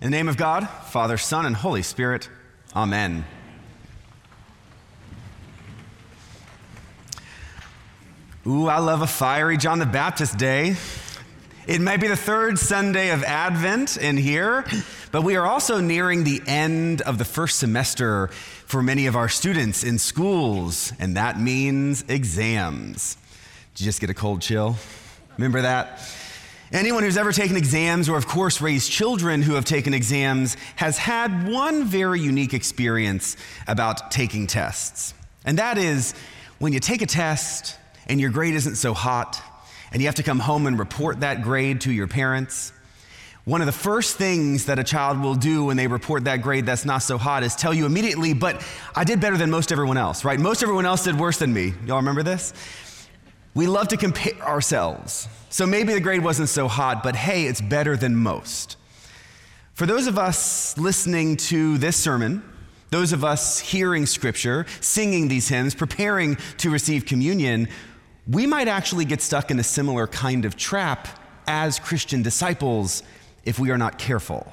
In the name of God, Father, Son, and Holy Spirit, Amen. Ooh, I love a fiery John the Baptist day. It might be the third Sunday of Advent in here, but we are also nearing the end of the first semester for many of our students in schools, and that means exams. Did you just get a cold chill? Remember that? Anyone who's ever taken exams, or of course raised children who have taken exams, has had one very unique experience about taking tests. And that is when you take a test and your grade isn't so hot, and you have to come home and report that grade to your parents, one of the first things that a child will do when they report that grade that's not so hot is tell you immediately, but I did better than most everyone else, right? Most everyone else did worse than me. Y'all remember this? We love to compare ourselves. So maybe the grade wasn't so hot, but hey, it's better than most. For those of us listening to this sermon, those of us hearing scripture, singing these hymns, preparing to receive communion, we might actually get stuck in a similar kind of trap as Christian disciples if we are not careful.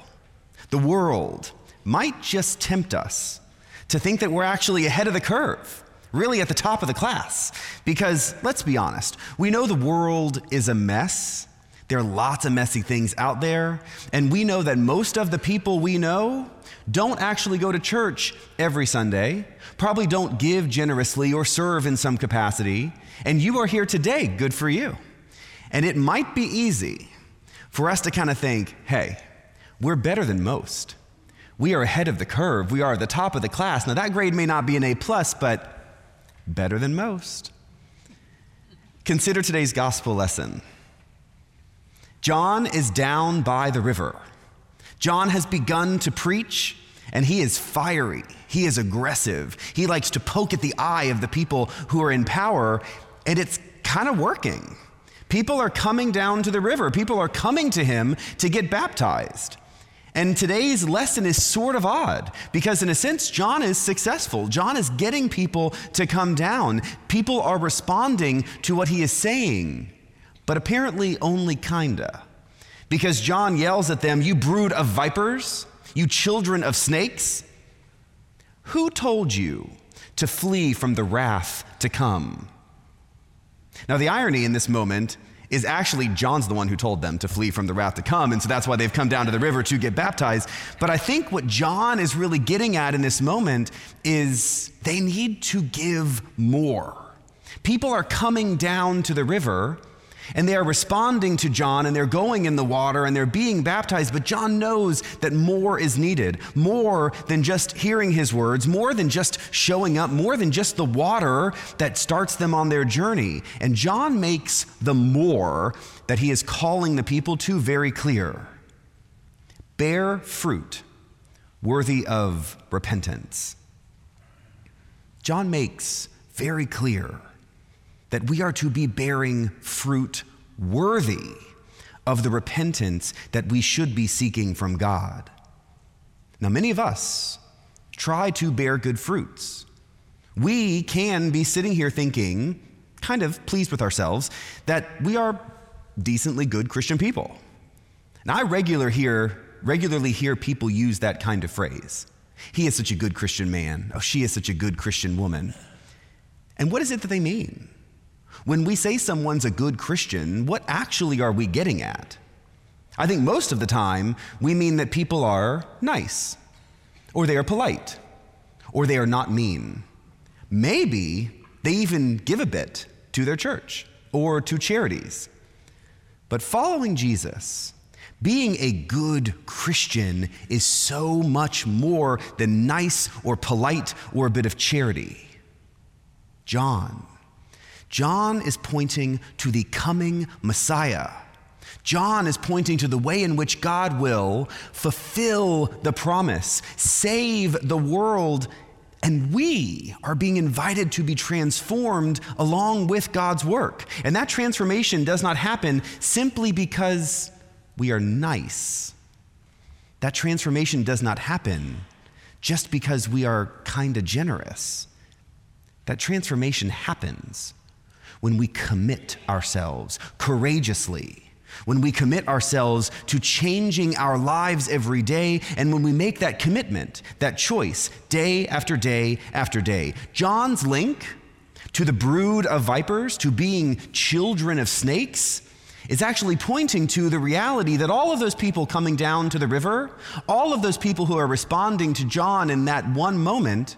The world might just tempt us to think that we're actually ahead of the curve, really at the top of the class. Because let's be honest, we know the world is a mess. There are lots of messy things out there. And we know that most of the people we know don't actually go to church every Sunday, probably don't give generously or serve in some capacity. And you are here today, good for you. And it might be easy for us to kind of think, hey, we're better than most. We are ahead of the curve. We are at the top of the class. Now, that grade may not be an A, plus, but better than most. Consider today's gospel lesson. John is down by the river. John has begun to preach, and he is fiery. He is aggressive. He likes to poke at the eye of the people who are in power, and it's kind of working. People are coming down to the river, people are coming to him to get baptized. And today's lesson is sort of odd because, in a sense, John is successful. John is getting people to come down. People are responding to what he is saying, but apparently only kinda. Because John yells at them, You brood of vipers, you children of snakes. Who told you to flee from the wrath to come? Now, the irony in this moment is actually John's the one who told them to flee from the wrath to come. And so that's why they've come down to the river to get baptized. But I think what John is really getting at in this moment is they need to give more. People are coming down to the river and they are responding to John and they're going in the water and they're being baptized. But John knows that more is needed more than just hearing his words, more than just showing up, more than just the water that starts them on their journey. And John makes the more that he is calling the people to very clear bear fruit worthy of repentance. John makes very clear that we are to be bearing fruit worthy of the repentance that we should be seeking from God. Now, many of us try to bear good fruits. We can be sitting here thinking, kind of pleased with ourselves, that we are decently good Christian people. Now, I regular hear, regularly hear people use that kind of phrase. He is such a good Christian man. Oh, she is such a good Christian woman. And what is it that they mean? When we say someone's a good Christian, what actually are we getting at? I think most of the time we mean that people are nice, or they are polite, or they are not mean. Maybe they even give a bit to their church or to charities. But following Jesus, being a good Christian is so much more than nice or polite or a bit of charity. John John is pointing to the coming Messiah. John is pointing to the way in which God will fulfill the promise, save the world, and we are being invited to be transformed along with God's work. And that transformation does not happen simply because we are nice. That transformation does not happen just because we are kind of generous. That transformation happens when we commit ourselves courageously when we commit ourselves to changing our lives every day, and when we make that commitment, that choice, day after day after day. John's link to the brood of vipers, to being children of snakes, is actually pointing to the reality that all of those people coming down to the river, all of those people who are responding to John in that one moment,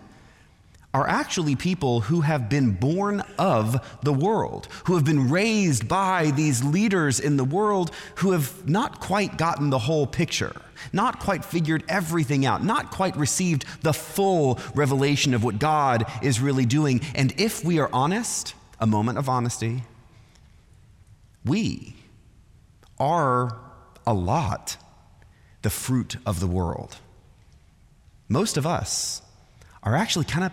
are actually people who have been born of the world, who have been raised by these leaders in the world who have not quite gotten the whole picture, not quite figured everything out, not quite received the full revelation of what God is really doing. And if we are honest, a moment of honesty, we are a lot the fruit of the world. Most of us are actually kind of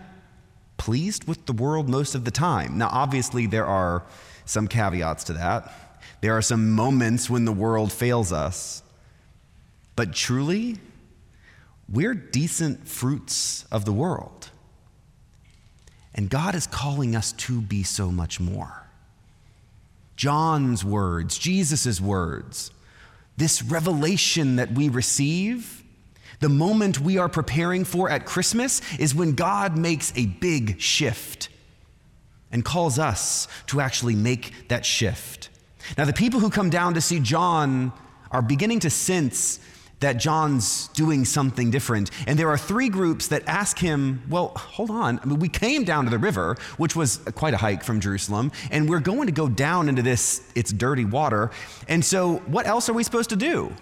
pleased with the world most of the time. Now, obviously, there are some caveats to that. There are some moments when the world fails us. But truly, we're decent fruits of the world. And God is calling us to be so much more. John's words, Jesus' words, this revelation that we receive, the moment we are preparing for at Christmas is when God makes a big shift and calls us to actually make that shift. Now, the people who come down to see John are beginning to sense that John's doing something different. And there are three groups that ask him, Well, hold on. I mean, we came down to the river, which was quite a hike from Jerusalem, and we're going to go down into this, it's dirty water. And so, what else are we supposed to do?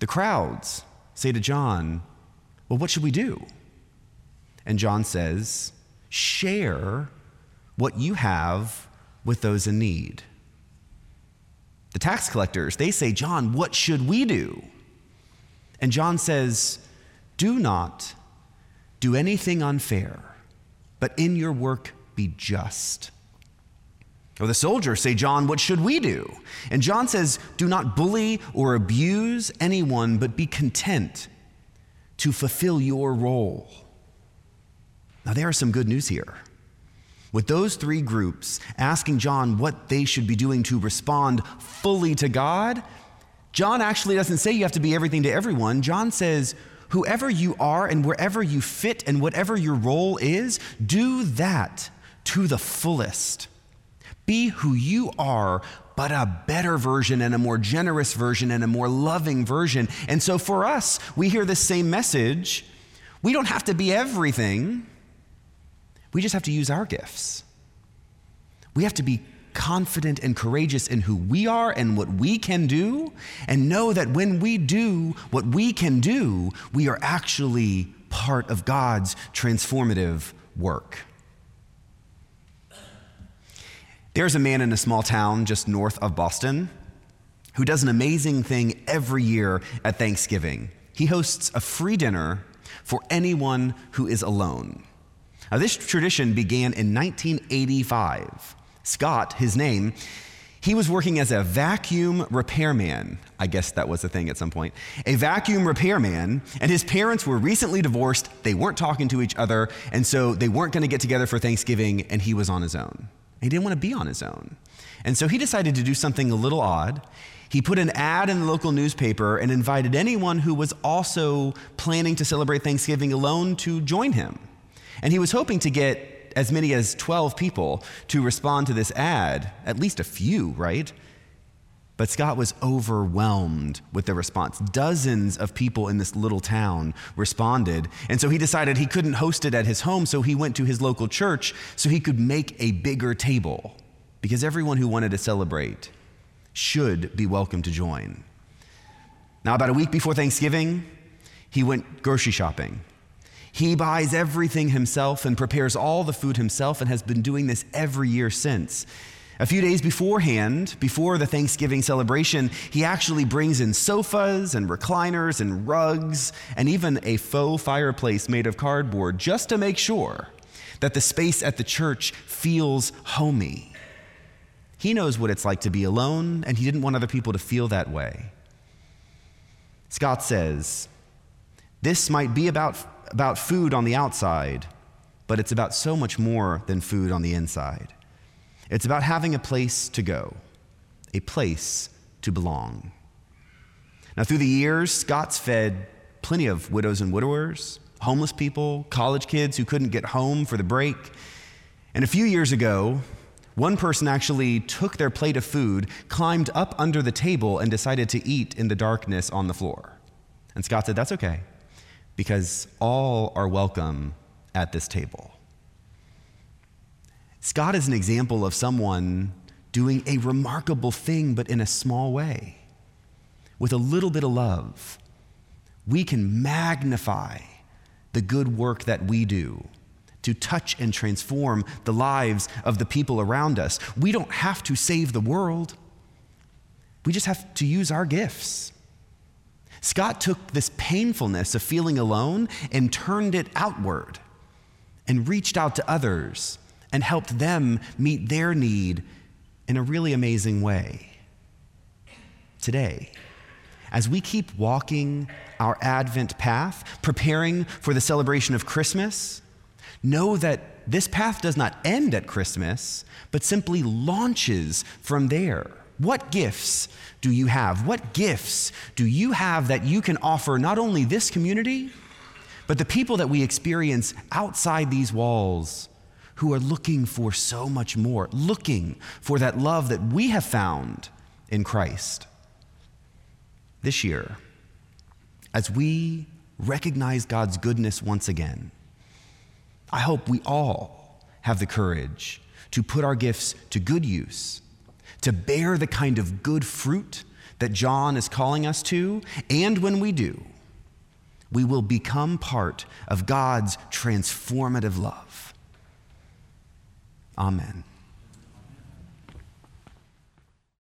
The crowds say to John, Well, what should we do? And John says, Share what you have with those in need. The tax collectors, they say, John, what should we do? And John says, Do not do anything unfair, but in your work be just. Or the soldiers say, John, what should we do? And John says, Do not bully or abuse anyone, but be content to fulfill your role. Now, there is some good news here. With those three groups asking John what they should be doing to respond fully to God, John actually doesn't say you have to be everything to everyone. John says, whoever you are and wherever you fit and whatever your role is, do that to the fullest. Be who you are, but a better version and a more generous version and a more loving version. And so for us, we hear the same message. We don't have to be everything, we just have to use our gifts. We have to be confident and courageous in who we are and what we can do, and know that when we do what we can do, we are actually part of God's transformative work. There's a man in a small town just north of Boston who does an amazing thing every year at Thanksgiving. He hosts a free dinner for anyone who is alone. Now, this tradition began in 1985 Scott, his name, he was working as a vacuum repairman. I guess that was a thing at some point. A vacuum repairman, and his parents were recently divorced. They weren't talking to each other, and so they weren't going to get together for Thanksgiving, and he was on his own. He didn't want to be on his own. And so he decided to do something a little odd. He put an ad in the local newspaper and invited anyone who was also planning to celebrate Thanksgiving alone to join him. And he was hoping to get as many as 12 people to respond to this ad, at least a few, right? But Scott was overwhelmed with the response. Dozens of people in this little town responded. And so he decided he couldn't host it at his home, so he went to his local church so he could make a bigger table because everyone who wanted to celebrate should be welcome to join. Now, about a week before Thanksgiving, he went grocery shopping. He buys everything himself and prepares all the food himself and has been doing this every year since. A few days beforehand, before the Thanksgiving celebration, he actually brings in sofas and recliners and rugs and even a faux fireplace made of cardboard just to make sure that the space at the church feels homey. He knows what it's like to be alone, and he didn't want other people to feel that way. Scott says, This might be about about food on the outside, but it's about so much more than food on the inside. It's about having a place to go, a place to belong. Now, through the years, Scott's fed plenty of widows and widowers, homeless people, college kids who couldn't get home for the break. And a few years ago, one person actually took their plate of food, climbed up under the table, and decided to eat in the darkness on the floor. And Scott said, That's okay, because all are welcome at this table. Scott is an example of someone doing a remarkable thing, but in a small way. With a little bit of love, we can magnify the good work that we do to touch and transform the lives of the people around us. We don't have to save the world, we just have to use our gifts. Scott took this painfulness of feeling alone and turned it outward and reached out to others and helped them meet their need in a really amazing way. Today, as we keep walking our Advent path, preparing for the celebration of Christmas, know that this path does not end at Christmas, but simply launches from there. What gifts do you have? What gifts do you have that you can offer not only this community, but the people that we experience outside these walls who are looking for so much more, looking for that love that we have found in Christ? This year, as we recognize God's goodness once again, I hope we all have the courage to put our gifts to good use, to bear the kind of good fruit that John is calling us to, and when we do, we will become part of God's transformative love. Amen.